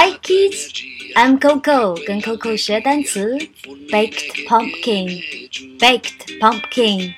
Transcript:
Hi kids, I'm Coco，跟 Coco 学单词。Baked pumpkin, baked pumpkin。